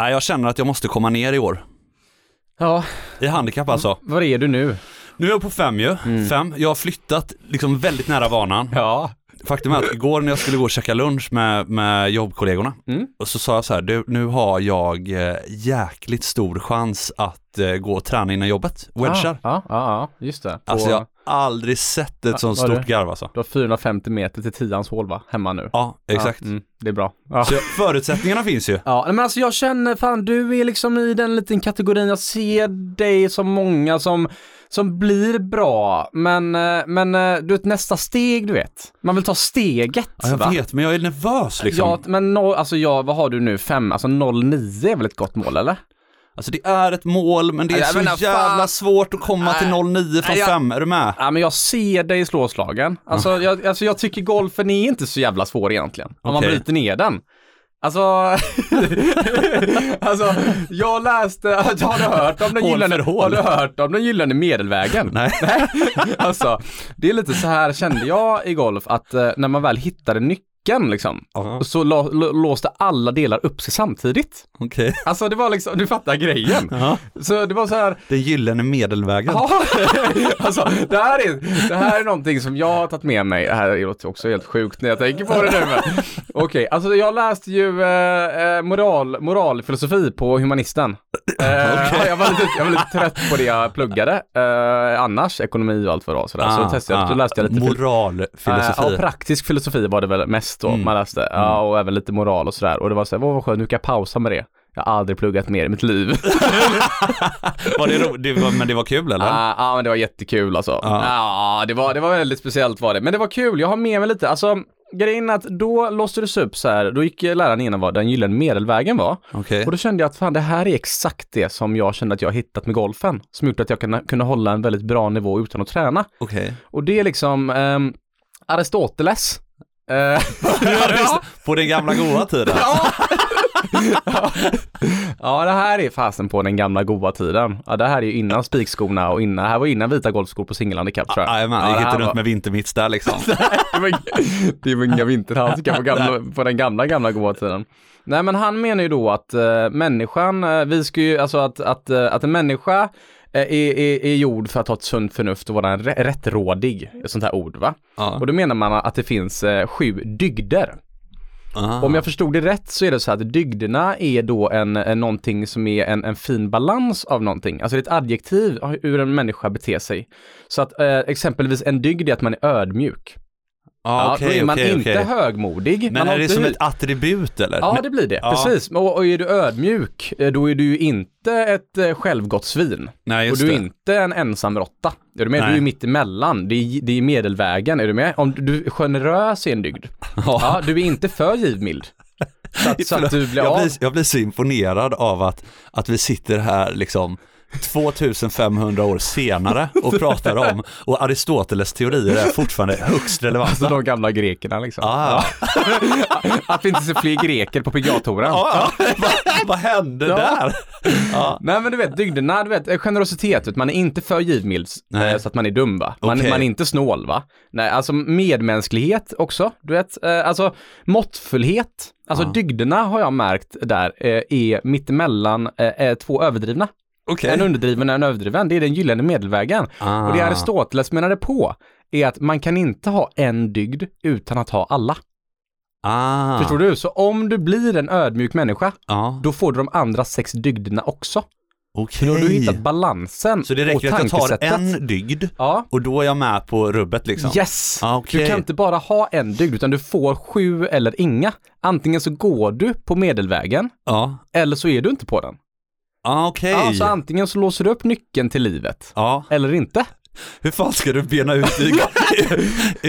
Nej, jag känner att jag måste komma ner i år. Ja, I handikapp alltså. var är du nu? Nu är jag på fem ju. Mm. Fem. Jag har flyttat liksom väldigt nära banan. Ja. Faktum är att igår när jag skulle gå och käka lunch med, med jobbkollegorna, Mm. och så sa jag så här, du, nu har jag eh, jäkligt stor chans att eh, gå och träna innan jobbet. Wedgar. Ja, ja, ja, just det. På, Alltså jag har aldrig sett ett sånt vad är stort garv alltså. Du har 450 meter till tians hål va? Hemma nu. Ja, exakt. Ja, mm, det är bra. Ja. Så jag, förutsättningarna finns ju. Ja, men alltså jag känner, fan du är liksom i den liten kategorin, jag ser dig som många som, som blir bra, men, eh, men eh, du vet nästa steg du vet. Man vill ta steget. Ja, jag va? vet, men jag är nervös liksom. Ja, men no, alltså ja, vad har du nu? Fem, alltså 09 är väl ett gott mål eller? Alltså det är ett mål, men det är Ja, så men fan. jävla svårt att komma till 09 från Nej, jag- 5. Är du med? Ja, men jag ser dig slå slagen. Alltså, jag, alltså jag tycker golfen är inte så jävla svår egentligen. Om man Okej. bryter ner den. Alltså, alltså, jag läste, har du hört om den Hål gyllene, hål. har du hört om den gyllene medelvägen? Nej. Alltså, det är lite så här kände jag i golf att eh, när man väl hittade nyckeln liksom, Ja. så lå, lå, låste alla delar upp sig samtidigt. Okej. Alltså det var liksom, du fattar grejen. Ja. Så det var så här, Den gyllene medelvägen. Ja, alltså det här, är, det här är någonting som jag har tagit med mig. Det här låter också helt sjukt när jag tänker på det nu. Okej, alltså jag läste ju eh, eh, moral, moralfilosofi på humanisten. Eh, Okej. jag, var lite, jag var lite trött på det jag pluggade. Eh, annars, ekonomi och allt vad det var. Sådär. så testade jag, så läste jag lite fil- Moralfilosofi. Eh, ja, praktisk filosofi var det väl mest då Mm. man läste. Ja, och även lite moral och sådär. Och det var så här, vad skönt, nu kan jag pausa med det. Jag har aldrig pluggat mer i mitt liv. var det ro- det var, men det var kul eller? Ja, ja, men det var jättekul alltså. Ja. Ja, det, var, det var väldigt speciellt var det. Men det var kul, jag har med mig lite, alltså grejen är att då låstes upp så här, då gick läraren igenom vad den gyllene medelvägen var. Okej. Och då kände jag att fan, det här är exakt det som jag kände att jag hittat med golfen. Som gjort att jag kunde, kunde hålla en väldigt bra nivå utan att träna. Okej. Och det är liksom ehm, Aristoteles. Eh, ja, På den gamla goda tiden. ja, det här är fasen på den gamla goda tiden. Ja, det här är ju innan spikskorna och innan, här var innan vita golfskor på singelhandikapp tror jag. Jajamän, Ja, det gick inte runt var- med vintermitts där liksom. det var inga, vinterhandskar på, gamla, på den gamla, gamla goda tiden. Nej, men han menar ju då att uh, människan, eh, vi ska ju, alltså att, att, eh, att en människa är, är, är gjord för att ha ett sunt förnuft och vara en rä- rättrådig, ett sånt här ord va? Ja. Och då menar man att det finns eh, sju dygder. Ah. Om jag förstod det rätt så är det så att dygderna är då en, en någonting som är en, en fin balans av någonting. Alltså det är ett adjektiv hur en människa beter sig. Så att eh, exempelvis en dygd är att man är ödmjuk. Ah, Ja, okej, då är man okej, inte okej. högmodig. Men man är det som ett attribut eller? Ja, det blir det. Ja. Precis. Och, och är du ödmjuk, eh, då är du ju inte ett eh, självgott svin. Nej, Och du är det. inte en ensam råtta. Är du med? Nej. Du är mitt emellan. Det är, det är medelvägen. Är du med? Om du, är generös i en dygd. Ja, du är inte för givmild. Så att, så att du blir jag, blir, jag blir så imponerad av att, att vi sitter här liksom 2500 år senare och pratar om, och Aristoteles teorier är fortfarande högst relevanta. Alltså de gamla grekerna liksom. Ah, Att vi inte ser fler greker på PGA-touren. ja, ja. vad, vad hände Ja. där? Ja. Nej men du vet, dygderna, du vet, generositet, man är inte för givmild eh, så att man är dum va? Man, Okej. man är inte snål va? Nej, alltså medmänsklighet också, du vet, eh, alltså måttfullhet, alltså Ja. dygderna har jag märkt där eh, är mittemellan två överdrivna. Okej. En underdriven och en överdriven, det är den gyllene medelvägen. Ah. Och det Aristoteles menade på är att man kan inte ha en dygd utan att ha alla. Ah. Förstår du? Så om du blir en ödmjuk människa, Ja, då får du de andra sex dygderna också. okej. Då har du hittat balansen Så det räcker att jag tar en dygd Ja. och då är jag med på rubbet liksom? Yes! Ah, okej. Du kan inte bara ha en dygd, utan du får sju eller inga. Antingen så går du på medelvägen, Ja, eller så är du inte på den. Ah, okej. Ja, så antingen så låser du upp nyckeln till livet, Ja, eller inte. hur fan ska du bena ut i,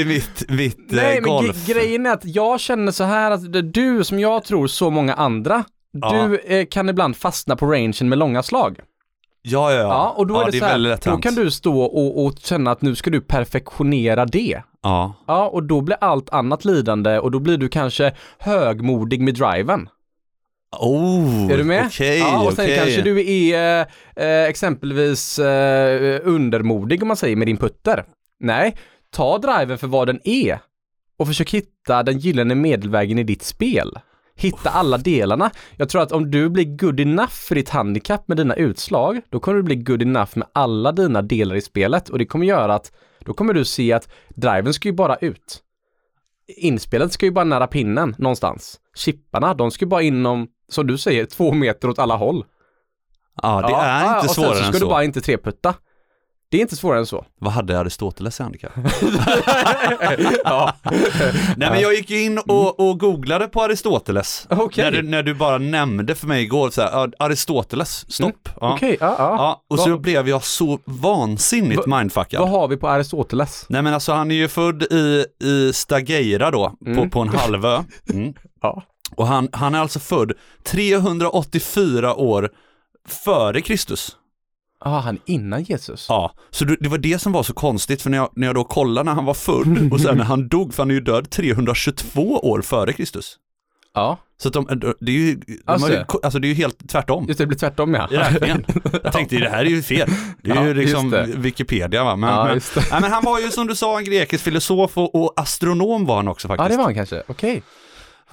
i, mitt, mitt Nej, eh, men golf? gre- grejen är att jag känner så här att det- du, som jag tror så många andra, Ja. du eh, kan ibland fastna på rangen med långa slag. Ja, ja, ja. Ja, och då är det, så väldigt här, då kan du stå och, och känna att nu ska du perfektionera det. Ja, Ja, och då blir allt annat lidande och då blir du kanske högmodig med driven. Oh, Är du med? Okej, ja, och sen okej. kanske du är eh, exempelvis eh, undermodig om man säger med din putter. Nej, ta driven för vad den är och försök hitta den gyllene medelvägen i ditt spel. hitta alla delarna. Jag tror att om du blir good enough för ditt handikapp med dina utslag, då kommer du bli good enough med alla dina delar i spelet och det kommer göra att då kommer du se att driven ska ju bara ut. Inspelet ska ju bara nära pinnen någonstans. Chipparna, de ska ju bara inom, som du säger, två meter åt alla håll. Ja, det är ja, inte och sen svårare så än ska så. du bara inte treputta. Det är inte svårare än så. Vad hade Aristoteles i handikapp? ja. Nej men jag gick ju in och, och googlade på Aristoteles. Okej. När, du, när du bara nämnde för mig igår så här, Aristoteles, stopp. Ja. Okej, ja, ja. Ja, och så Vad- blev jag så vansinnigt mindfuckad. Vad har vi på Aristoteles? Nej men alltså han är ju född i, i Stageira då, på, Mm. på en halvö. Mm. Ja. Och han, han är alltså född 384 år före Kristus. Ah, han innan Jesus. Ja, så det var det som var så konstigt för när jag, när jag då kollade när han var född och sen när han dog, för han är ju död 322 år före Kristus. Ja, Så de, det är ju, de Alltså. ju, alltså det är ju helt tvärtom just det, det blir tvärtom ja. räkningen. Jag tänkte det här är ju fel. Det är Ja, ju liksom. Wikipedia va. Men, Ja, men, nej, men han var ju som du sa en grekisk filosof och, och astronom var han också faktiskt. Ja, det var han kanske. Okej.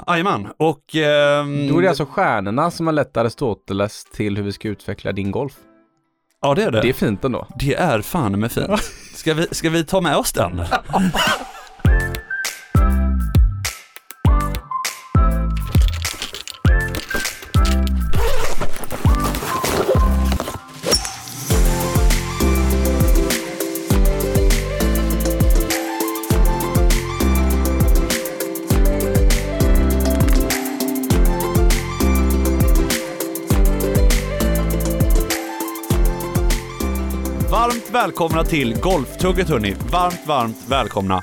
Jajamän, och... ehm, Då är det alltså stjärnorna som har lett Aristoteles till hur vi ska utveckla din golf. Ja det är det. Det är fint ändå. Det är fan med fint. Ska vi, ska vi ta med oss den? Varmt välkomna till Golftugget hörni. Varmt, varmt välkomna.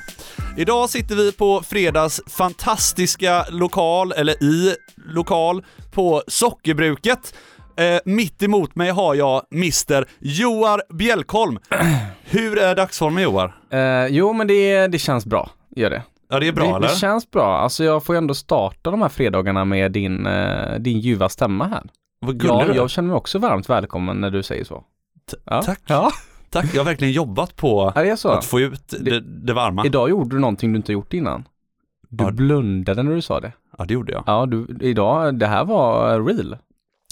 Idag sitter vi på Fredags fantastiska lokal, eller i lokal, på Sockerbruket. Eh, mitt emot mig har jag Mr Joar Bjälkholm. Hur är dagsformen Joar? Eh, jo, men det, det känns bra. Gör det. Ja det är bra det, eller? det känns bra. Alltså jag får ju ändå starta de här fredagarna med din, eh, din ljuva stämma här. Vad Ja, jag känner mig också varmt välkommen när du säger så. Ja. Tack. Ja, Tack, jag har verkligen jobbat på att få ut det, det varma. Idag gjorde du någonting du inte gjort innan. Du Ja. blundade när du sa det. Ja det gjorde jag. Ja, du, idag, det här var real.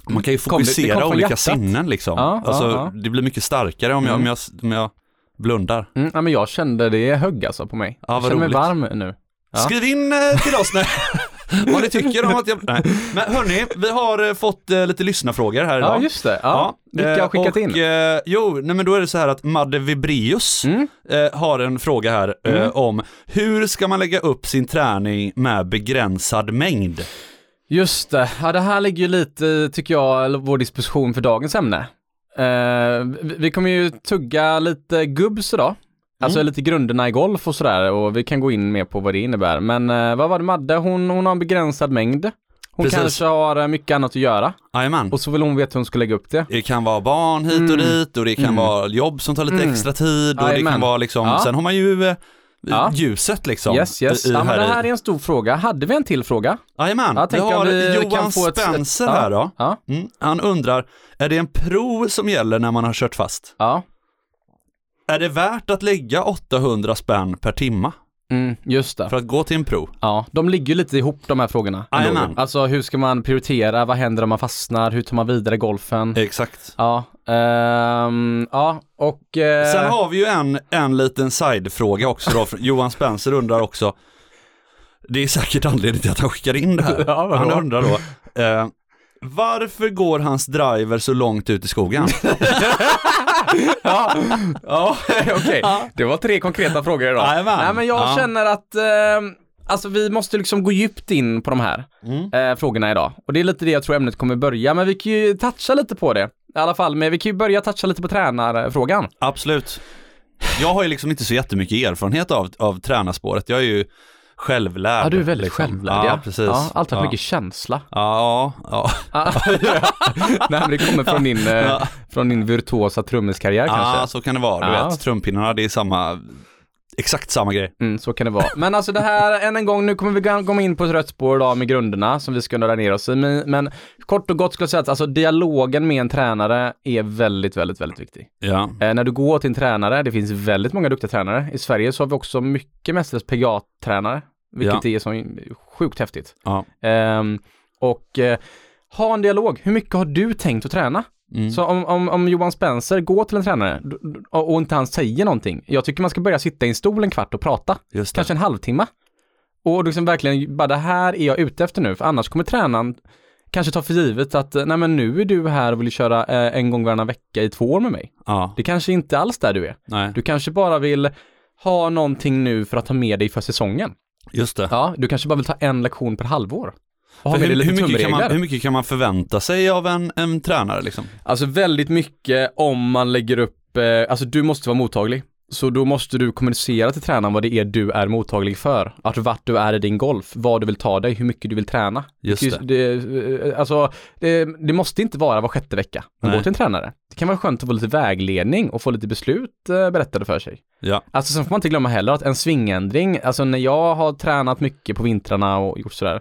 Man kan ju Kom det- det fokusera kom olika hjärtat. sinnen liksom. Ja, alltså, ja. Det blir mycket starkare om jag, Mm. om jag, om jag blundar. Mm, ja, men jag kände det högg alltså på mig. Ja, jag känner mig roligt. varm nu. Skriv in eh, till oss när, vad ni tycker om att jag... Nej. Men hörni, vi har eh, fått eh, lite lyssnarfrågor här idag. Ja, just det. Ja. Vilka eh, har skickat och, in? Eh, jo, nej men då är det så här att Madde Vibrius Mm. eh, har en fråga här eh, Mm. om hur ska man lägga upp sin träning med begränsad mängd? Just det. Ja, det här ligger ju lite, tycker jag, vår disposition för dagens ämne. Eh, vi, vi kommer ju tugga lite gubbs idag. Alltså Mm. lite grunderna i golf och sådär och vi kan gå in mer på vad det innebär. Men eh, vad var det Madde? Hon, hon har en begränsad mängd. Hon Precis. kanske har eh, mycket annat att göra Jajamän. och så vill hon veta hur hon ska lägga upp det. Det kan vara barn hit och Mm. dit och det kan Mm. vara jobb som tar lite Mm. extra tid och det kan vara liksom, Ja. sen har man ju eh, Ja. ljuset liksom. Yes, yes. i- i Ja, men det här är en stor fråga. Hade vi en till fråga? Jajamän, Jag vi har vi Johan kan få ett- Spencer här då. Ja. Mm. Han undrar, är det en pro som gäller när man har kört fast? Ja. Är det värt att lägga 800 spänn per timma Mm, just det. för att gå till en pro? Ja, de ligger ju lite ihop de här frågorna. Jajamän. Alltså hur ska man prioritera? Vad händer om man fastnar? Hur tar man vidare golfen? Exakt. Ja, ehm, ja och... eh, Sen har vi ju en, en liten sidefråga också då. Johan Spencer undrar också, det är säkert anledningen till att han skickar in det här. Ja, han undrar då, eh, varför går hans driver så långt ut i skogen? ja, ja okej. Det var tre konkreta frågor idag. Jajamän. Nej men jag Ja. känner att eh, Alltså vi måste liksom gå djupt in på de här Mm. eh, frågorna idag. Och det är lite det jag tror ämnet kommer börja, men vi kan ju toucha lite på det. I alla fall, men vi kan ju börja toucha lite på tränarfrågan. Absolut. Jag har ju liksom inte så jättemycket erfarenhet av, av tränarspåret. Jag är ju självlärd. Ja, du är väldigt liksom. självlärd Ja, precis. Ja, alltid haft ja. mycket känsla. Ja, ja. Ja. Nej men det kommer från din, eh, Ja. från din virtuosa trummiskarriär kanske. ja, så kan det vara. Du Ja. vet, trumpinnarna, det är samma, exakt samma grej. Mm, så kan det vara. Men alltså det här, än en gång, nu kommer vi komma in på ett rött spår idag med grunderna som vi ska nörda ner oss i. Men, men kort och gott skulle jag säga att alltså, dialogen med en tränare är väldigt, väldigt, väldigt viktig. Ja. Eh, när du går till en tränare, det finns väldigt många duktiga tränare. I Sverige så har vi också mycket mestadels PGA-tränare, vilket är så sjukt häftigt. Ja. Ehm, och eh, ha en dialog. Hur mycket har du tänkt att träna? Mm. Så om, om, om Johan Spencer går till en tränare och och inte han säger någonting. Jag tycker man ska börja sitta i en stol en kvart och prata. Kanske en halvtimme. Och liksom verkligen, bara det här är jag ute efter nu. För annars kommer tränaren kanske ta för givet att, nej men nu är du här och vill köra eh, en gång varannan vecka i två år med mig. Ja, Det kanske inte alls där du är. nej, Du kanske bara vill ha någonting nu för att ta med dig för säsongen. Just det. Ja, du kanske bara vill ta en lektion per halvår. Hur, hur, mycket kan man, hur mycket kan man förvänta sig av en, en tränare liksom? Alltså väldigt mycket om man lägger upp, eh, alltså du måste vara mottaglig. Så då måste du kommunicera till tränaren vad det är du är mottaglig för. Att vart du är i din golf, vad du vill ta dig, hur mycket du vill träna. Just det. det. eh, Alltså, det, det måste inte vara var sjätte vecka man går till en tränare. Det kan vara skönt att få lite vägledning och få lite beslut eh, berättade för sig. Ja, Alltså sen får man inte glömma heller att en svingändring, alltså när jag har tränat mycket på vintrarna och gjort sådär,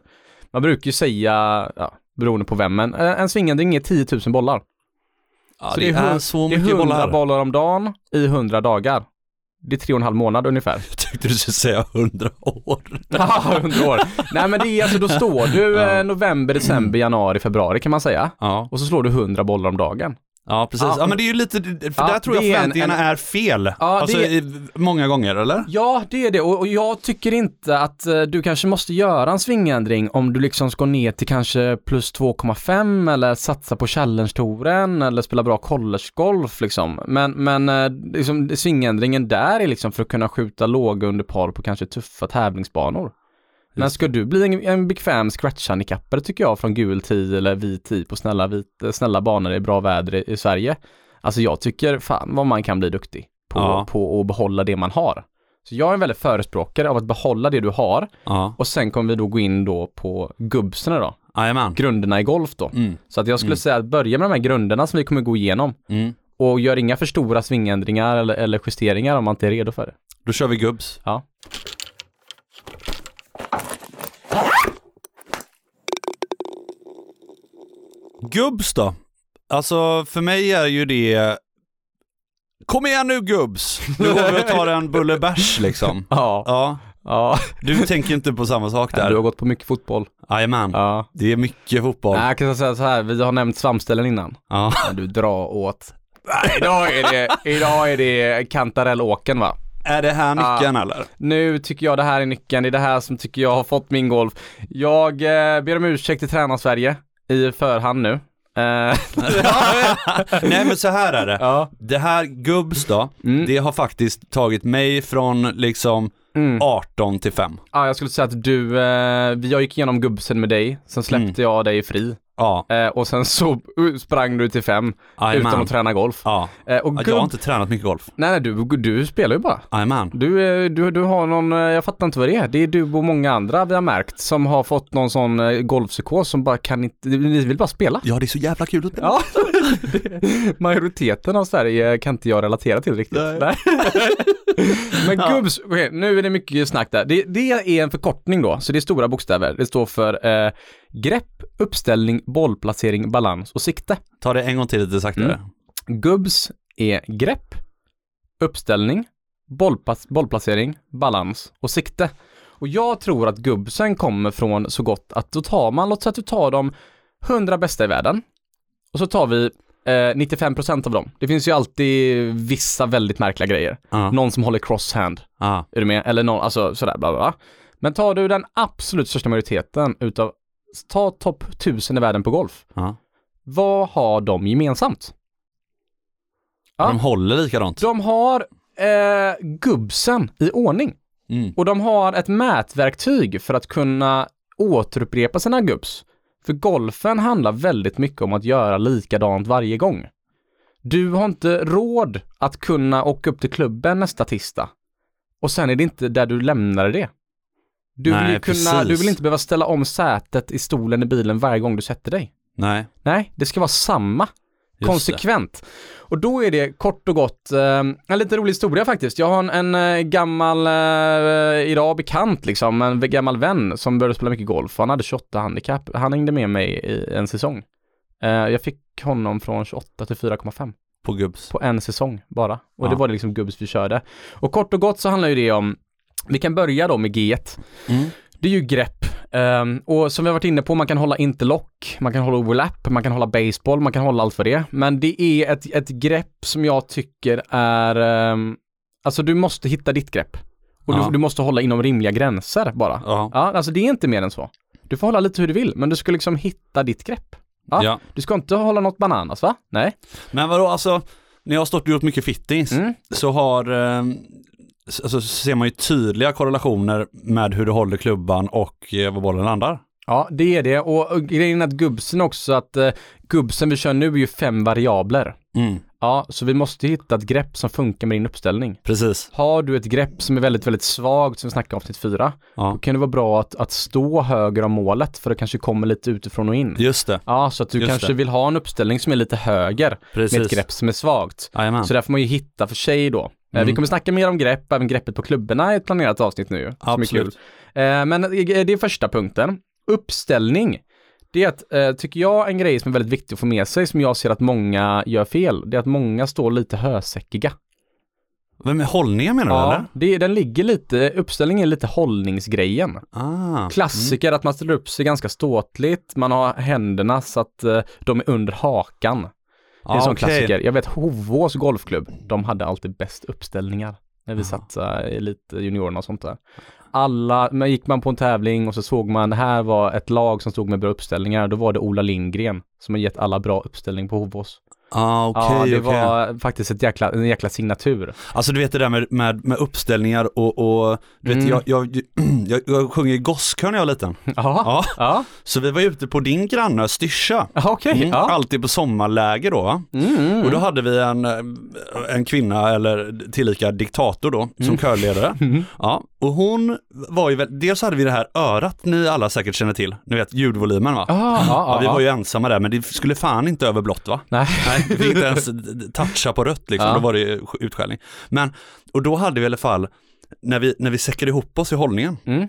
man brukar ju säga, ja, beroende på vem, men eh, en svingändring är 10 000 bollar. ja Så det, är är så mycket 100 bollar. bollar om dagen i 100 dagar. Det är tre och en halv månad ungefär. Jag tyckte du skulle säga hundra år. Ja, 100 år. Nej men det är alltså, då står du Ja. eh, november, december, januari, februari kan man säga. Ja, Och så slår du 100 bollar om dagen. Ja precis. Ja, men det är ju lite, för Ja, där tror jag är en- förväntningarna en- är fel. Ja, alltså det- i, många gånger, eller? Ja, det är det. Och, och jag tycker inte att eh, du kanske måste göra en svingändring om du liksom ska ner till kanske plus 2,5 eller satsa på Challenge-touren eller spela bra collegegolf liksom. Men, men eh, liksom, svingändringen där är liksom för att kunna skjuta låga under par på kanske tuffa tävlingsbanor. Men ska du bli en, en bekväm scratch-handikappare tycker jag från gul tee eller vit tee på snälla, vit, snälla banor i bra väder i, i Sverige. Alltså jag tycker fan vad man kan bli duktig på, Ja. på att behålla det man har. Så jag är en väldigt förespråkare av att behålla det du har Ja, och sen kommer vi då gå in då på gubbserna då, jajamän. grunderna i golf då. Mm. Så att jag skulle Mm. säga att börja med de här grunderna som vi kommer gå igenom Mm. och gör inga för stora svingändringar eller, eller justeringar om man inte är redo för det. Då kör vi gubbs. Ja. Gubbs då? Alltså för mig är ju det Kom igen nu gubbs! Nu går vi och tar en bulle bärs liksom. Ja. Ja, Ja. du tänker inte på samma sak Du har där? gått på mycket fotboll. Jajamän, Ja. det är mycket fotboll. Nej, jag kan säga så här, vi har nämnt svampställen innan. Ja. Men du drar åt. Nej, idag är det, idag är det Kantarellåken va? Är det här nyckeln eller? Nu tycker jag det här är nyckeln, det är det här som tycker jag har fått min golf. Jag eh, ber om ursäkt till Tränar-Sverige i förhand nu. Eh, Nej men så här är det. ja. Det här gubbs då, Mm. det har faktiskt tagit mig från liksom Mm. 18 till 5. ja, jag skulle säga att du, eh, jag gick igenom gubbsen med dig, sen släppte jag dig fri. Ja, Eh, och sen så sprang du till fem jajamän. utan att träna golf. Ja. Eh, och. Jag har inte tränat mycket golf. Nej, nej, du, du spelar ju bara. Jajamän. Du, eh, du, du har någon, eh, jag fattar inte vad det är. Det är du och många andra vi har märkt som har fått någon sån eh, golfpsykos som bara kan inte, ni vill bara spela. Ja, det är så jävla kul att spela. Ja, det- majoriteten av Sverige kan inte jag relatera till riktigt. Nej. Men Ja. gubbs, okej, nu är det mycket snack där. Det, det är en förkortning då, så det är stora bokstäver. Det står för eh, grepp, uppställning, bollplacering, balans och sikte. Ta det en gång till lite saktare. Mm. Gubbs är grepp, uppställning, bollpass, bollplacering, balans och sikte. Och jag tror att gubbsen kommer från så gott att då tar man, låt säga att du tar de 100 bästa i världen och så tar vi eh, 95% av dem. Det finns ju alltid vissa väldigt märkliga grejer. Ja. Någon som håller crosshand, Ja. är du med? Eller någon, alltså sådär bla bla bla. Men tar du den absolut största majoriteten utav, ta topp 1000 i världen på golf. Ja. Vad har de gemensamt? Ja. De håller likadant. De har eh, gubbsen i ordning Mm. och de har ett mätverktyg för att kunna återupprepa sina gubbs. För golfen handlar väldigt mycket om att göra likadant varje gång. Du har inte råd att kunna åka upp till klubben nästa tisdag och sen är det inte där du lämnade det. Du vill, Nej, ju kunna, du vill inte behöva ställa om sätet i stolen i bilen varje gång du sätter dig. Nej. Nej, det ska vara samma. Just Konsekvent. Och då är det kort och gott eh, en lite rolig historia faktiskt. Jag har en, en eh, gammal, eh, idag bekant liksom, en gammal vän som började spela mycket golf. Han hade 28 handikapp. Han hängde med mig i en säsong. Eh, jag fick honom från 28 till 4,5 det. På gubbs. på en säsong bara. Och Ja. det var det liksom gubbs vi körde. Och kort och gott så handlar ju det om, vi kan börja då med G1. Mm. Det är ju grepp. Ehm, och som vi har varit inne på, man kan hålla interlock, man kan hålla overlap, man kan hålla baseball, man kan hålla allt för det. Men det är ett, ett grepp som jag tycker är, ehm, alltså du måste hitta ditt grepp. Och Ja. du, du måste hålla inom rimliga gränser bara. Ja. Ja, alltså det är inte mer än så. Du får hålla lite hur du vill, men du ska liksom hitta ditt grepp. Ja. ja. Du ska inte hålla något bananas va? Nej. Men vadå, alltså, när jag har stått och gjort mycket fittings Mm. så har, eh, alltså, så ser man ju tydliga korrelationer med hur du håller klubban och eh, var bollen landar. Ja, det är det. Och, grejen är att gubbsen också, att uh, gubbsen vi kör nu är ju fem variabler. Mm. Ja, så vi måste hitta ett grepp som funkar med din uppställning. Precis. Har du ett grepp som är väldigt, väldigt svagt, som vi snackade om avsnitt fyra, Ja. då kan det vara bra att, att stå höger om målet, för det kanske kommer lite utifrån och in. Just det, Ja, så att du Just kanske det. vill ha en uppställning som är lite höger, precis. med ett grepp som är svagt. Jajamän. Så där får man ju hitta för sig då. Eh, Mm. Vi kommer snacka mer om grepp, även greppet på klubborna i ett planerat avsnitt nu. Som är kul. Absolut. Eh, Men det är första punkten. Uppställning. Det är att, eh, tycker jag, en grej som är väldigt viktig att få med sig, som jag ser att många gör fel, det är att många står lite hösäckiga. Men med hållningen menar du Ja, eller? det, den ligger lite, uppställningen är lite hållningsgrejen. Ah. Klassiker att man ställer upp sig ganska ståtligt, man har händerna så att eh, de är under hakan. Det är en Ah, sån okej. klassiker. Jag vet Hovås golfklubb, de hade alltid bäst uppställningar när vi Jaha. satt uh, i lite juniorerna och sånt där. Alla, men gick man på en tävling och så såg man, det här var ett lag som stod med bra uppställningar, då var det Ola Lindgren som har gett alla bra uppställning på Hovås. Ah, okej, ja, det okej. var faktiskt ett jäkla, en jäkla signatur. Alltså du vet det där med, med, med uppställningar och, och du vet Mm. jag, jag, jag, jag sjunger i gosskör när jag var liten. Ja, Ja, ja, så vi var ute på din granne Styrsa. okej. Mm, Ja. Alltid på sommarläger då. Mm, Och då hade vi en, eh, en kvinna, eller tillika diktator då, som Mm. körledare. mm. Ja, och hon var ju väl, dels hade vi det här örat ni alla säkert känner till, ni vet ljudvolymen va? Ja, ja, Ja, vi var ju ensamma där, men det skulle fan inte över blått va? Nej. Nej, vi fick inte ens toucha på rött liksom, Ja. då var det utskällning. Men, och då hade vi i alla fall, när vi, när vi säckade ihop oss i hållningen, Mm.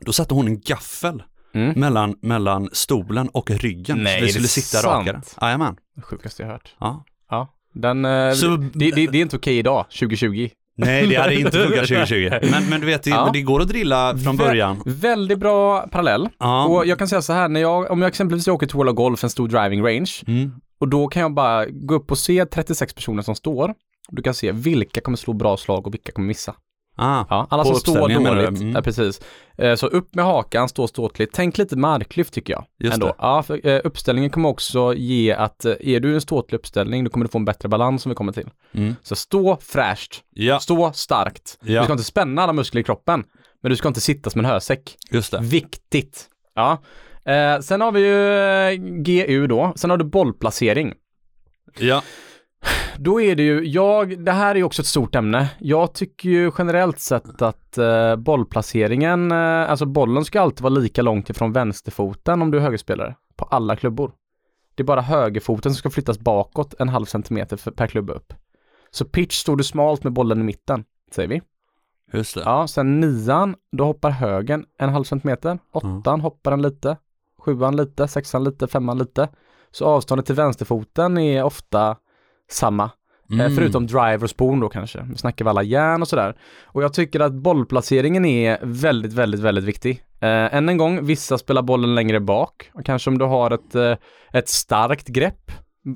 då satte hon en gaffel Mm. mellan, mellan stolen och ryggen. Nej, så vi skulle det sitta sant? rakare. Jajamän. Sjukaste jag hört. Ja. Ja. Den, eh, Så- det, det, det är inte okej idag, 2020. Nej, det hade inte funkat 2020. Men, men du vet, det, Ja. det går att drilla från Vä- början. Väldigt bra parallell. Ja. Och jag kan säga så här, när jag, om jag exempelvis åker till World of Golf, en stor driving range, Mm. Och då kan jag bara gå upp och se 36 personer som står. Du kan se vilka kommer slå bra slag och vilka kommer missa. Ah. Ja, alla som står dåligt. Mm. Ja, precis. Eh, Så upp med hakan, stå ståtligt. Tänk lite marklyft tycker jag. Just ändå. det. Ja, för, eh, uppställningen kommer också ge att eh, är du en ståtlig uppställning, då kommer du få en bättre balans som vi kommer till. Mm. Så stå fräscht, Ja, stå starkt. Ja. Du ska inte spänna alla muskler i kroppen, men du ska inte sitta som en hösäck. just det. Viktigt. Ja. Eh, sen har vi ju eh, GU då, sen har du bollplacering. Ja, Då är det ju, jag, det här är ju också ett stort ämne. Jag tycker ju generellt sett att eh, bollplaceringen, eh, alltså bollen ska alltid vara lika långt ifrån vänsterfoten om du är högerspelare, på alla klubbor. Det är bara högerfoten som ska flyttas bakåt en halv centimeter för, per klubba upp. Så pitch står du smalt med bollen i mitten, säger vi. just det. Ja, sen nian, då hoppar högen en halv centimeter. Åttan hoppar den lite. Sjuan lite, sexan lite, femman lite. Så avståndet till vänsterfoten är ofta samma. Mm. Eh, Förutom driver och spoon då kanske. Vi snackar väl alla järn och sådär. Och jag tycker att bollplaceringen är väldigt, väldigt, väldigt viktig. Eh, än en gång, vissa spelar bollen längre bak. Och kanske om du har ett, eh, ett starkt grepp,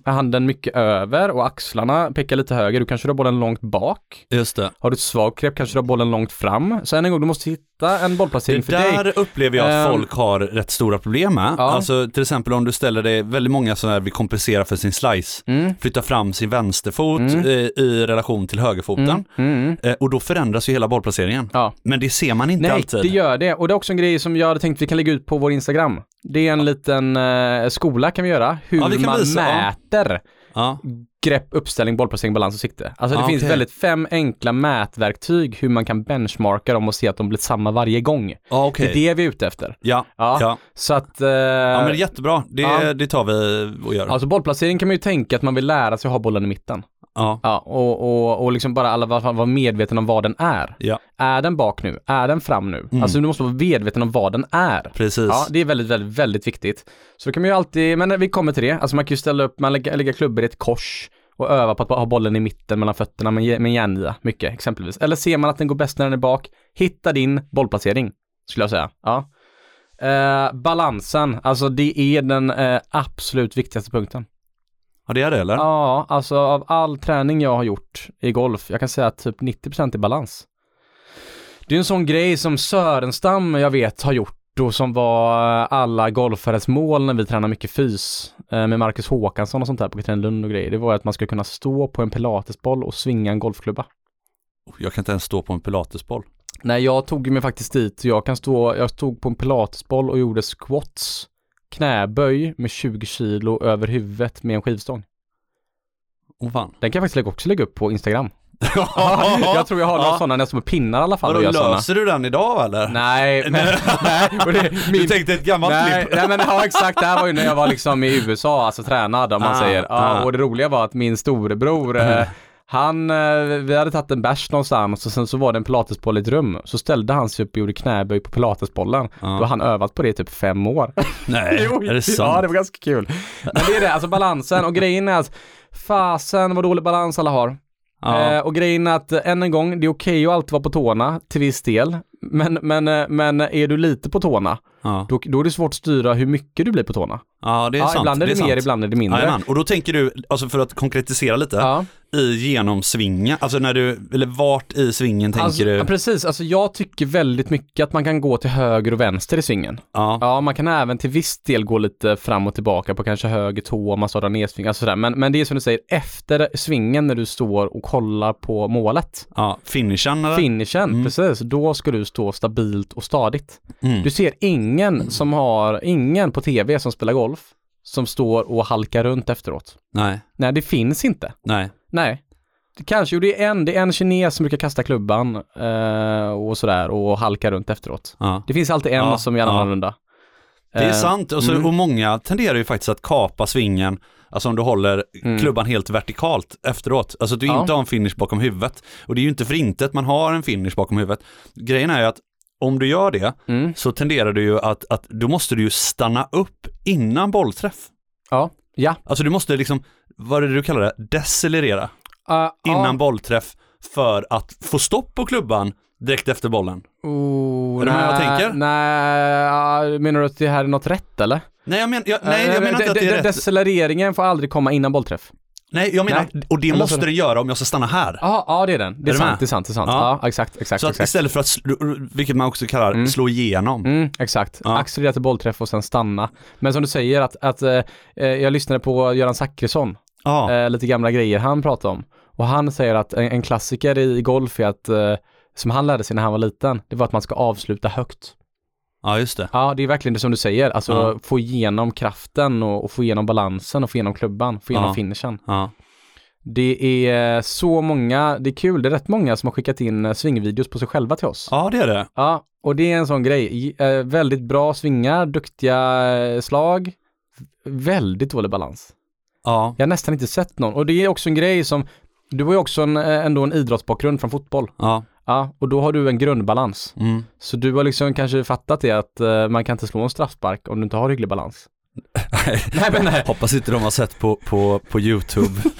handen mycket över och axlarna pekar lite höger, du kanske har bollen långt bak. Just det. Har du ett svagt grepp kanske du har bollen långt fram. Så än en gång, du måste hitta en bollplacering Det för dig. där upplever jag att Ehm. folk har rätt stora problem med. Ja. Alltså till exempel om du ställer dig, väldigt många som här vill kompensera för sin slice, Mm. flytta fram sin vänsterfot Mm. eh, i relation till högerfoten. Mm. Mm. Eh, och då förändras ju hela bollplaceringen. Ja. Men det ser man inte Nej, alltid. det gör det. Och det är också en grej som jag hade tänkt vi kan lägga ut på vår Instagram. Det är en liten eh, skola kan vi göra, hur Ja, vi man visa, ja. mäter Ja. grepp, uppställning, bollplacering, balans och sikte. Alltså det Ah, finns okej. väldigt fem enkla mätverktyg hur man kan benchmarka dem och se att de blir samma varje gång. Ja, okej. Det är det vi är ute efter. Ja, Ja, ja. så att... Eh, ja, men det är jättebra. Det, ja. det tar vi och gör. Alltså bollplacering kan man ju tänka att man vill lära sig att ha bollen i mitten. Ja. Ja, och, och, och liksom bara alla vara medveten om vad den är. Ja. Är den bak nu? Är den fram nu? Mm. Alltså du måste vara medveten om vad den är. Precis. Ja, det är väldigt, väldigt, väldigt viktigt. Så då kan man ju alltid, men vi kommer till det. Alltså man kan ju ställa upp, man lägger, lägger klubbor i ett kors och öva på att ha bollen i mitten mellan fötterna med, med järnia, mycket exempelvis. Eller ser man att den går bäst när den är bak, hitta din bollplacering. skulle jag säga. Ja. Eh, balansen, alltså det är den eh, absolut viktigaste punkten. Ja, det är det eller? Ja, alltså av all träning jag har gjort i golf, jag kan säga att typ 90% är balans. Det är en sån grej som Sörenstam, jag vet, har gjort och som var alla golfares mål när vi tränar mycket fys eh, med Marcus Håkansson och sånt där på Katrinelund och grejer. Det var att man skulle kunna stå på en pilatesboll och svinga en golfklubba. Jag kan inte ens stå på en pilatesboll. Nej, jag tog mig faktiskt dit. Jag kan stå, jag stod på en pilatesboll och gjorde squats, knäböj med 20 kilo över huvudet med en skivstång. Åh fan. Den kan jag faktiskt också lägga upp på Instagram. jag tror jag har några Ja. sådana nästan med pinnar i alla fall. Vadå, gör såna. löser du den idag eller? Nej, men, nej, det, Du min, tänkte ett gammalt nej, klipp? nej men ja exakt, det här var ju när jag var liksom i USA, alltså tränad om man Ah, säger. Ja, ah. och det roliga var att min storebror, eh, han, eh, vi hade tagit en bärs någonstans och sen så var det en pilatesboll i ett rum. Så ställde han sig upp och gjorde knäböj på pilatesbollen. Ja. Då har han övat på det i typ fem år. Nej, Jo, är det sant? Ja, det var ganska kul. Men det är det, alltså balansen och grejen är att fasen vad dålig balans alla har. Ja. Eh, och grejen är att eh, än en gång, det är okej att alltid vara på tårna till viss del. Men, men, eh, men är du lite på tårna, Ja. då, då är det svårt att styra hur mycket du blir på tårna. Ja, det är ja, sant. ibland är det, mer, sant. ibland är det mindre. Jajamän. Och då tänker du, alltså för att konkretisera lite, Ja. i genomsvingen, alltså när du, eller vart i svingen tänker Alltså, du? ja, precis, alltså jag tycker väldigt mycket att man kan gå till höger och vänster i svingen. Ja. Ja, man kan även till viss del gå lite fram och tillbaka på kanske höger tå om man står där nedsving, alltså sådär. Men, men det är som du säger, efter svingen när du står och kollar på målet, ja. Finishen eller? finishen, Mm. precis, då ska du stå stabilt och stadigt. Mm. Du ser ingen som har, ingen på tv som spelar golf som står och halkar runt efteråt. Nej, Nej, det finns inte. nej. Nej. Det kanske, jo det är en, det är en kines som brukar kasta klubban eh, och sådär och halka runt efteråt. Ja. Det finns alltid en Ja, som gärna ja. en runda. Det är Eh, sant, och, så, mm. och många tenderar ju faktiskt att kapa svingen, alltså om du håller Mm. klubban helt vertikalt efteråt, alltså att du Ja. inte har en finish bakom huvudet. Och det är ju inte för inte att man har en finish bakom huvudet. Grejen är ju att om du gör det Mm. så tenderar du ju att, att då måste du ju stanna upp innan bollträff. Ja. Ja. Alltså du måste liksom, vad är det du kallar det, decelerera Uh, innan ja. bollträff för att få stopp på klubban direkt efter bollen. Oh, Är du med vad jag tänker? Nej, menar du att det här är något rätt eller? Nej, jag, men, jag, nej, Eh, jag menar inte att det är rätt. Decelereringen får aldrig komma innan bollträff. Nej, jag menar, Nej. och det måste den göra om jag ska stanna här. Ja, ja det är den. Det är, Är sant, det är sant, det är sant. Ja. Ja, exakt, exakt, Så att exakt. istället för att, slå, vilket man också kallar Mm. slå igenom. Mm, exakt. Ja. Accelerera till bollträff och sen stanna. Men som du säger att, att eh, eh, jag lyssnade på Göran Zachrisson, Ja, eh, lite gamla grejer han pratade om. Och han säger att en, en klassiker i golf är att, eh, som han lärde sig när han var liten, det var att man ska avsluta högt. Ja just det. Ja, det är verkligen det som du säger, alltså Ja. få igenom kraften och, och få igenom balansen och få igenom klubban, få igenom Ja. finishen. Ja. Det är så många, det är kul, det är rätt många som har skickat in eh, svingvideos på sig själva till oss. ja, det är det. Ja, och det är en sån grej. Eh, väldigt bra svingar, duktiga eh, slag, väldigt dålig balans. Ja, Jag har nästan inte sett någon. Och det är också en grej som, du har ju också en, eh, ändå en idrottsbakgrund från fotboll. ja. Ja, och då har du en grundbalans. Mm. Så du har liksom kanske fattat det att eh, man kan inte slå en straffspark om du inte har hygglig balans. nej men nej. Hoppas inte de har sett på, på, på YouTube.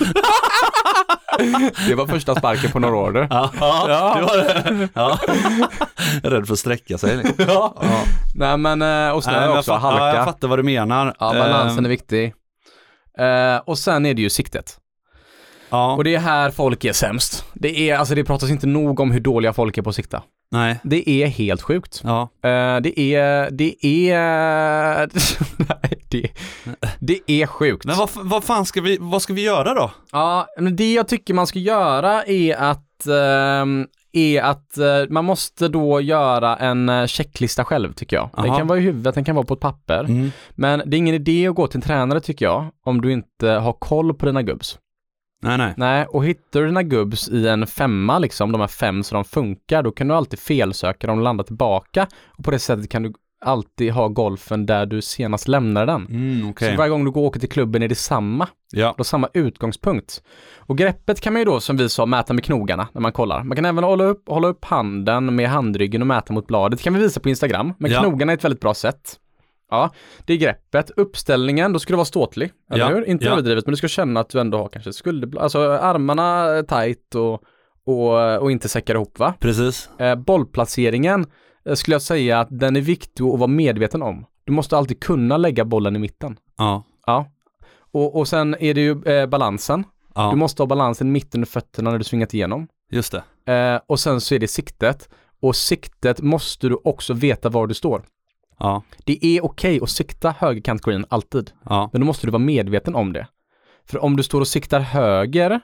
Det var första sparken på några år. du. ja, ja, det var det. Ja. Jag är rädd för att sträcka sig. Ja. Ja. Nej men, eh, och snö Nej, jag också, fatt- halka. Ja, jag fattar vad du menar. Ja, balansen Ehm, är viktig. Eh, och sen är det ju siktet. Ja, Och det är här folk är sämst. Det är, alltså det pratas inte nog om hur dåliga folk är på att sikta. nej. Det är helt sjukt. Ja, Eh, det är, det är, nej, det, det är sjukt. men vad, vad fan ska vi, vad ska vi göra då? Ja, men det jag tycker man ska göra är att, ehm, är att eh, man måste då göra en eh, checklista själv tycker jag. Den Aha. kan vara i huvudet, den kan vara på ett papper. Mm. Men det är ingen idé att gå till en tränare tycker jag, om du inte har koll på dina gubbs. Nej, nej. Nej, och hittar du dina gubbs i en femma liksom, de här fem så de funkar, då kan du alltid felsöka dem och landa tillbaka. Och på det sättet kan du alltid ha golfen där du senast lämnade den. Mm, okej. Så varje gång du går och åker till klubben är det samma. Ja. Har samma utgångspunkt. Och greppet kan man ju då, som vi sa, mäta med knogarna när man kollar. Man kan även hålla upp, hålla upp handen med handryggen och mäta mot bladet. Det kan vi visa på Instagram. Men Ja. knogarna är ett väldigt bra sätt. Ja, det är greppet. Uppställningen, då ska du vara ståtlig. Eller Ja, hur? Inte ja. överdrivet, men du ska känna att du ändå har kanske skulderblad, alltså armarna tight och, och, och inte säckar ihop va? Precis. Eh, bollplaceringen, eh, skulle jag säga att den är viktig att vara medveten om. Du måste alltid kunna lägga bollen i mitten. Ja. Ja. Och, och sen är det ju eh, balansen. Ja, Du måste ha balansen mitt under fötterna när du svingat igenom. just det. Eh, och sen så är det siktet. Och siktet måste du också veta var du står. Ja, Det är okej att sikta högerkant green alltid. ja, Men då måste du vara medveten om det. För om du står och siktar höger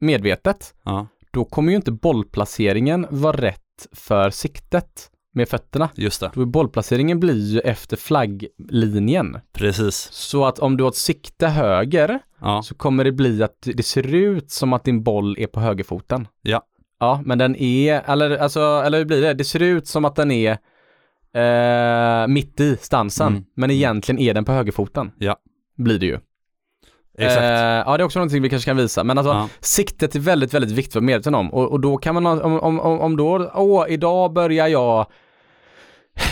medvetet, ja, då kommer ju inte bollplaceringen vara rätt för siktet med fötterna. just det. Då bollplaceringen blir ju efter flagglinjen. Precis. Så att om du har ett sikte höger Ja, så kommer det bli att det ser ut som att din boll är på högerfoten. Ja. Ja, men den är, eller alltså, eller hur blir det? Det ser ut som att den är eh, mitt i stansen, Mm. men egentligen är den på högerfoten. Ja. Blir det ju. exakt. Eh, ja, det är också någonting vi kanske kan visa. Men alltså, Ja. siktet är väldigt, väldigt viktigt att vara medveten om. Och, och då kan man, om, om, om då, åh, idag börjar jag,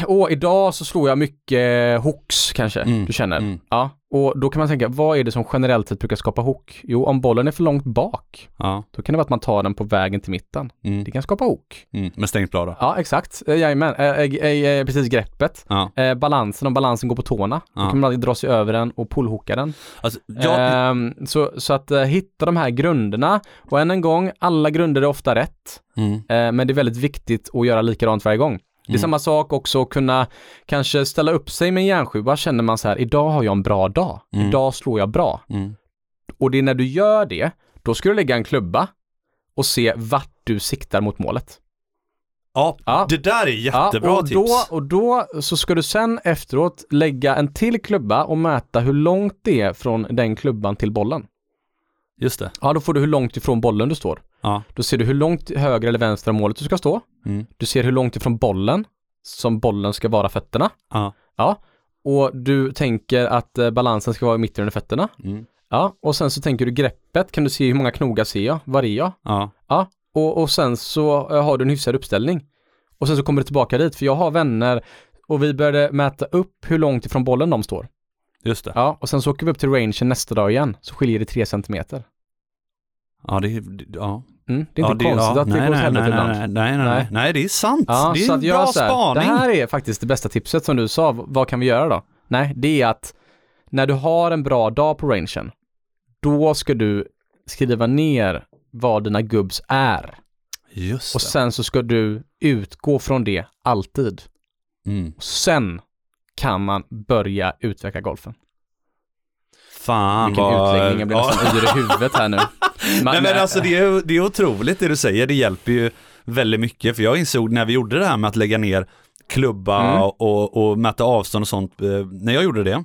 åh, idag så slår jag mycket hooks kanske, Mm, du känner. mm. Ja, och då kan man tänka, vad är det som generellt sett brukar skapa hook? Jo, om bollen är för långt bak, Ja, då kan det vara att man tar den på vägen till mitten. mm, Det kan skapa hook. mm. med stängt blad då. Ja, exakt. Eh, Jajamän, eh, eh, precis greppet. Ja, balansen, om balansen går på tårna, då Ja. kan man dra sig över den och pullhooka den. alltså, jag, Ehm, så, så att hitta de här grunderna och än en gång, alla grunder är ofta rätt, mm, men det är väldigt viktigt att göra likadant varje gång. Det är Mm. samma sak också att kunna kanske ställa upp sig med en järnsjua, känner man så här, idag har jag en bra dag, Mm. idag slår jag bra. mm, Och det är när du gör det, då ska du lägga en klubba och se vart du siktar mot målet. ja, Ja. det där är jättebra ja, och tips. Då, och då så ska du sen efteråt lägga en till klubba och mäta hur långt det är från den klubban till bollen. Just det. Ja, då får du hur långt ifrån bollen du står. Ja. Då ser du hur långt höger eller vänster om målet du ska stå. Mm. Du ser hur långt ifrån bollen som bollen ska vara fötterna. Ja. Ja. Och du tänker att eh, balansen ska vara i mitten under fötterna. Mm. Ja. Och sen så tänker du greppet. Kan du se hur många knogar ser jag? Var är jag? Ja. Ja. Och, och sen så eh, har du en hyfsad uppställning. Och sen så kommer du tillbaka dit. För jag har vänner och vi började mäta upp hur långt ifrån bollen de står. Just det. Ja. Och sen så åker vi upp till rangen nästa dag igen. Så skiljer det tre centimeter. Ja, det- ja. Mm. Det är ja, inte konstigt att det nej, går åt helvete ibland. nej, nej, nej, Nej. det är sant. Ja, det är så en att bra så här, spaning. Det här är faktiskt det bästa tipset som du sa. Vad kan vi göra då? Nej, det är att när du har en bra dag på rangen, då ska du skriva ner vad dina gubbs är. Just Och det. sen så ska du utgå från det alltid. Mm. Och sen kan man börja utveckla golfen. Fan Vilken vad... utläggning, jag blir Ja. nästan yr i huvudet här nu. Ma- Nej men alltså det är, det är otroligt det du säger, det hjälper ju väldigt mycket. För jag insåg när vi gjorde det här med att lägga ner klubba Mm. och, och mäta avstånd och sånt, eh, när jag gjorde det.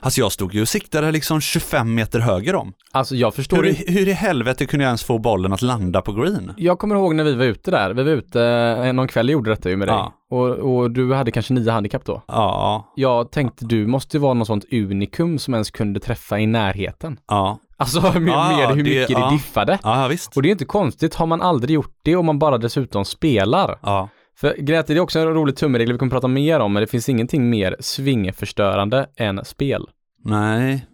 Alltså jag stod ju och siktade liksom 25 meter höger om. Alltså jag förstår Hur, hur i helvete kunde jag ens få bollen att landa på green? Jag kommer ihåg när vi var ute där. Vi var ute eh, någon kväll gjorde detta ju med dig. Ja. Och, och du hade kanske nio handikapp då. Ja, Jag tänkte du måste ju vara något sånt unikum som ens kunde träffa i närheten. ja, Alltså med, med hur det- mycket det, ja. diffade. ja visst. Och det är inte konstigt, har man aldrig gjort det och man bara dessutom spelar. Ja, För är, det är också en rolig tumregel vi kommer prata mer om, men det finns ingenting mer svingförstörande än spel. nej.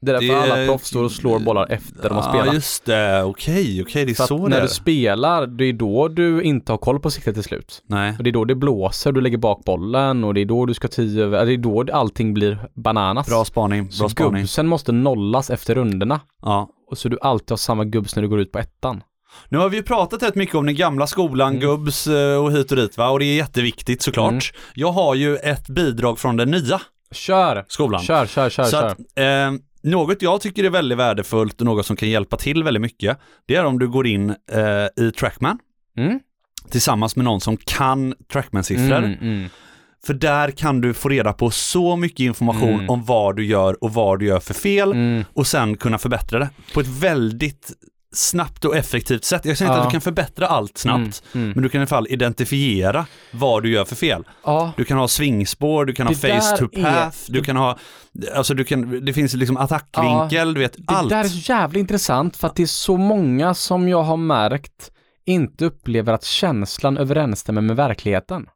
Det är därför Det- alla proffs står och slår bollar efter de har Ja spelat. just det, okej, okej, det är För så att det när är. du spelar, det är då du inte har koll på siktet till slut. Nej, Och det är då det blåser, du lägger bak bollen och det är då du ska tio över, det är då allting blir bananas. bra spaning, bra så spaning. gubbsen måste nollas efter rundorna. Ja. Och så du alltid har samma gubbs när du går ut på ettan. Nu har vi ju pratat rätt mycket om den gamla skolan, Mm. gubbs eh, och hit och dit va, och det är jätteviktigt såklart. Mm. Jag har ju ett bidrag från den nya Kör! skolan. Kör, kör, kör, Så kör. att, eh, något jag tycker är väldigt värdefullt och något som kan hjälpa till väldigt mycket, det är om du går in eh, i Trackman Mm. tillsammans med någon som kan Trackman-siffror. Mm, mm. För där kan du få reda på så mycket information Mm. om vad du gör och vad du gör för fel Mm. och sen kunna förbättra det på ett väldigt snabbt och effektivt sätt. Jag säger inte Ja. att du kan förbättra allt snabbt, Mm. Mm. men du kan i alla fall identifiera vad du gör för fel. Ja, Du kan ha svingspår, du kan ha Det där face to är- path, du kan ha, alltså du kan, det finns liksom attackvinkel, du vet det allt. där är så jävla intressant för att det är så många som jag har märkt inte upplever att känslan överensstämmer med verkligheten.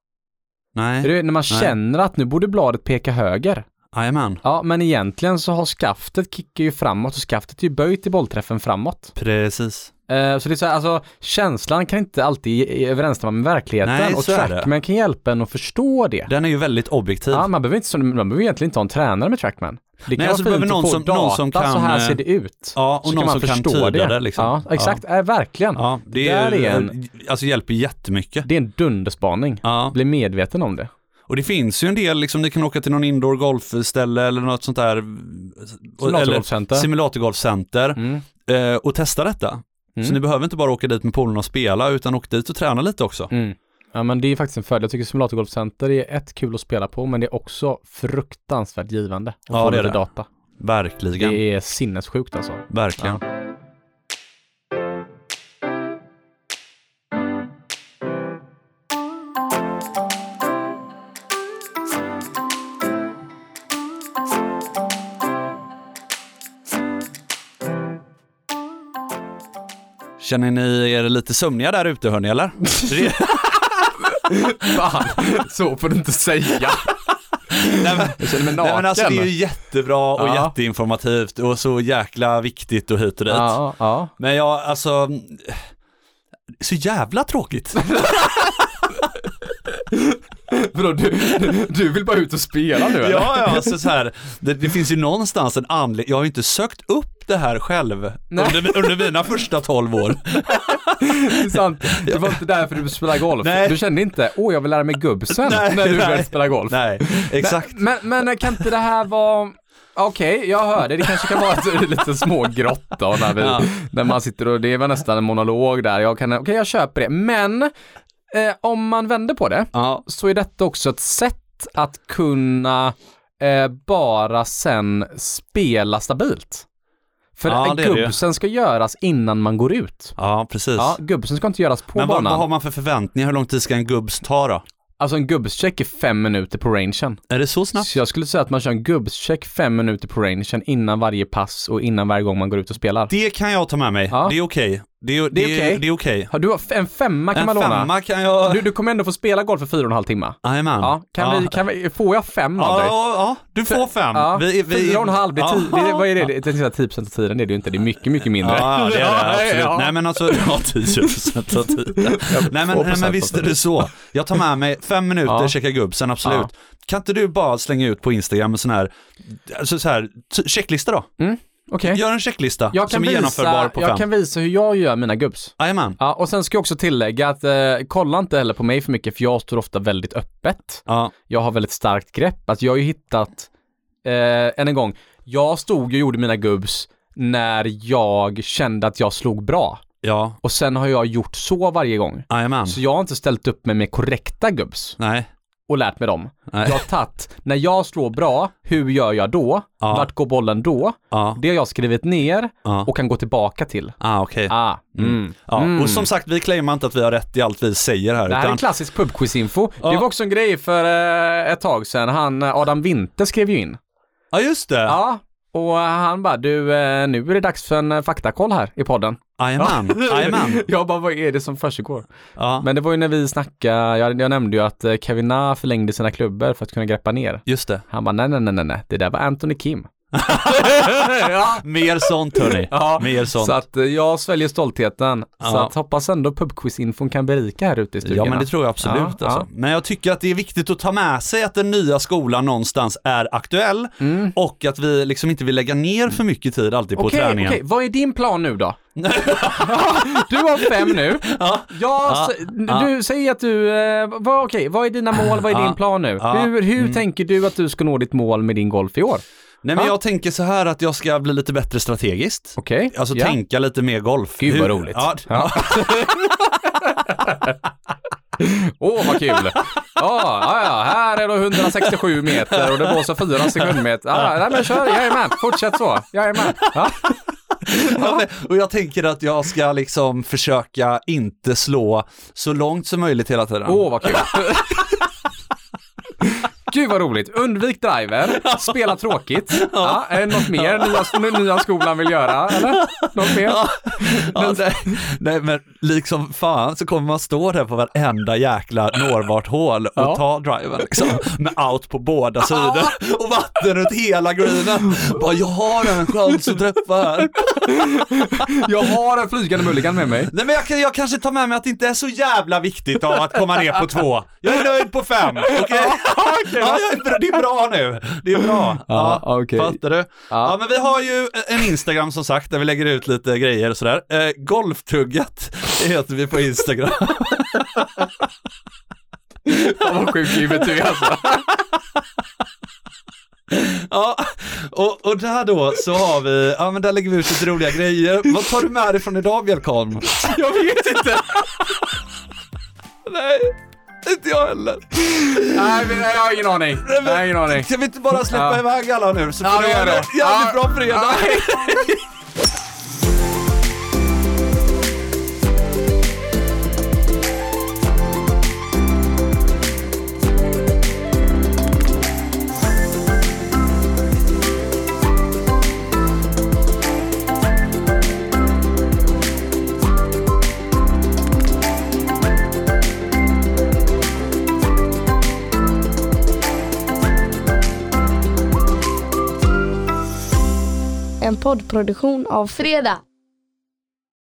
Nej, Är det, när man Nej. känner att nu borde bladet peka höger, Jajamän. Ja, men egentligen så har skaftet kickar ju framåt och skaftet är ju böjt i bollträffen framåt. Precis. Eh, så det är så här, alltså känslan kan inte alltid överensstämma med verkligheten Nej, och så det. Trackman kan hjälpa en att förstå det. Den är ju väldigt objektiv. Ja, man behöver inte, man behöver egentligen inte ha en tränare med Trackman. Det kan Nej, vara alltså, fint någon att få som- någon som data, så kan, här eh, ser det ut. Ja, och så någon man som kan tyda det, liksom. Ja, exakt, äh, verkligen. Ja, det, är, är en- alltså hjälper jättemycket. Det är en dunderspaning. Ja. Bli medveten om det. Och det finns ju en del, liksom, ni kan åka till någon indoor golfställe eller något sånt där. Simulatorgolfcenter. Simulatorgolfcenter Mm. eh, och testa detta. Mm. Så ni behöver inte bara åka dit med polarna och spela utan åk dit och träna lite också. Mm. Ja men det är faktiskt en fördel. Jag tycker simulatorgolfcenter är ett kul att spela på men det är också fruktansvärt givande. Att Ja, få det är det. data. Verkligen. Det är sinnessjukt alltså. Verkligen. Känner ni er lite sömniga där ute hörni eller? Fan, så får du inte säga. Nej, men, Jag känner mig nej, naken. men alltså det är ju jättebra och Ja. jätteinformativt och så jäkla viktigt och hit och dit. Ja, ja. Men jag, alltså, så jävla tråkigt. Vadå, du, du vill bara ut och spela nu eller? Ja, ja, alltså så här, det, det finns ju någonstans en anledning, jag har ju inte sökt upp det här själv Nej. under, under mina första 12 år. Det är sant. Det var inte därför du spelade golf. Nej. Du kände inte, åh jag vill lära mig gubbsen Nej, när du började spela golf. Nej, exakt. Men, men kan inte det här vara Okej, jag hör det. Kanske kan vara ett lite smågrått då när, vi, Ja. när man sitter och det var nästan en monolog där. Jag kan, okej jag köper det. Men eh, om man vänder på det Ja, så är detta också ett sätt att kunna eh, bara sen spela stabilt. För Ja, gubbsen ska göras innan man går ut. ja precis. Ja, gubbsen ska inte göras på Men vad, banan. vad har man för förväntningar? Hur lång tid ska en gubbs ta då? Alltså en gubbscheck är fem minuter på rangen. Är det så snabbt? Så jag skulle säga att man kör en gubbscheck fem minuter på rangen innan varje pass och innan varje gång man går ut och spelar. Det kan jag ta med mig. Ja. Det är okej. Det är, det Det är okej. är okej. Har du en femma kan En man låna? femma kan jag... Du, du kommer ändå få spela golf för fyra och en halv timme. Jajamän. Ja, kan Vi, kan vi, får jag fem av Ja, dig? ja, ja, du får fem. Ja, Vi- vi- fyra och en halv, det är Ja. tio, vad är det? Det är 10 procent av tiden, det är det ju inte. Det är mycket, mycket mindre. Ja, det är det absolut. Ja. Nej men alltså, ja 10% av tiden. Nej men, nej, men visst är det så. Jag tar med mig fem minuter, Ja. checka gubbsen, absolut. Ja. Kan inte du bara slänga ut på Instagram en sån här, alltså så här, checklista då? Okej. Gör en checklista Jag kan, som är genomförbar visa, på jag fem. kan visa hur jag gör mina gubbs. Jajamän. Ja, och sen ska jag också tillägga att eh, kolla inte heller på mig för mycket för jag står ofta väldigt öppet. Ja, Jag har väldigt starkt grepp. Alltså jag har ju hittat, eh, än en gång, jag stod och gjorde mina gubbs när jag kände att jag slog bra. ja, Och sen har jag gjort så varje gång. jajamän. Så jag har inte ställt upp mig med korrekta gubbs Nej, och lärt mig dem. nej. Jag har tagit, när jag slår bra, hur gör jag då? Ja. Vart går bollen då? Ja, Det har jag skrivit ner ja. och kan gå tillbaka till. Ah, okej. Ah, mm. Ja, Mm. och som sagt, vi claimar inte att vi har rätt i allt vi säger här. Det här är utan, en klassisk pubquiz-info. Ja. Det var också en grej för eh, ett tag sedan. Han, eh, Adam Winter skrev ju in. ja, just det. Ja, och han bara, du, eh, nu är det dags för en eh, faktakoll här i podden. Jajamän, jajamän. Jag bara, vad är det som försiggår? Ja, Men det var ju när vi snackade, jag, jag nämnde ju att eh, Kevin Na förlängde sina klubbor för att kunna greppa ner. just det. Han bara, nej, nej, nej, nej, nej, det där var Anthony Kim. Ja. Mer sånt hörni. Ja, Mer sånt. så att eh, jag sväljer stoltheten. Så Ja. att hoppas ändå pubquiz-infon kan berika här ute i stugorna. Ja men det tror jag absolut Ja, alltså. Men jag tycker att det är viktigt att ta med sig att den nya skolan någonstans är aktuell Mm. och att vi liksom inte vill lägga ner för mycket tid alltid på Okej, träningen. okej, vad är din plan nu då? du har fem nu. Ja. Jag, du säger att du, eh, vad, okej, vad är dina mål, vad är din plan nu? Hur, hur mm. tänker du att du ska nå ditt mål med din golf i år? Nej men Ja. jag tänker så här att jag ska bli lite bättre strategiskt. Okej? Alltså ja. tänka lite mer golf. Gud, vad Hur- roligt. Ja, Ja. Åh, vad kul! Ja, ja, ja, här är då 167 meter och det blåser 4 sekundmeter. Ja, nej men kör, jajamän, fortsätt så, jajamän. Ja. Ja, men- och jag tänker att jag ska liksom försöka inte slå så långt som möjligt hela tiden. Åh, vad kul. Gud vad roligt. Undvik driver, spela tråkigt. Ja, det något mer nya, nya skolan vill göra, eller? Något mer? Ja, ja, nej, nej, men liksom fan så kommer man stå där på varenda jäkla nårbart hål och Ja. ta driven liksom, med out på båda sidor och vatten runt hela greenen. Bara, jag har en chans att träffa här. Jag har en flygande mulligan med mig. Nej men jag, jag kanske tar med mig att det inte är så jävla viktigt av att komma ner på två. Jag är nöjd på fem, okej? Ja, bra, det är bra nu. Det är bra. Ja, okej. Fattar du? Ja. Ja. men vi har ju en Instagram som sagt, där vi lägger ut lite grejer och sådär. Eh, golftugget heter vi på Instagram. Fan vad sjuk i huvudet du alltså. Ja, och, och där då så har vi, ja men där lägger vi ut lite roliga grejer. Vad tar du med dig från idag Björkholm? Jag vet inte. Nej, inte jag heller. Nej, men jag har ingen aning. Jag har ingen aning. Ska vi inte bara släppa Ja. iväg alla nu så Ja, vi gör det. jävligt Ja. bra fredag. En poddproduktion av Fredag.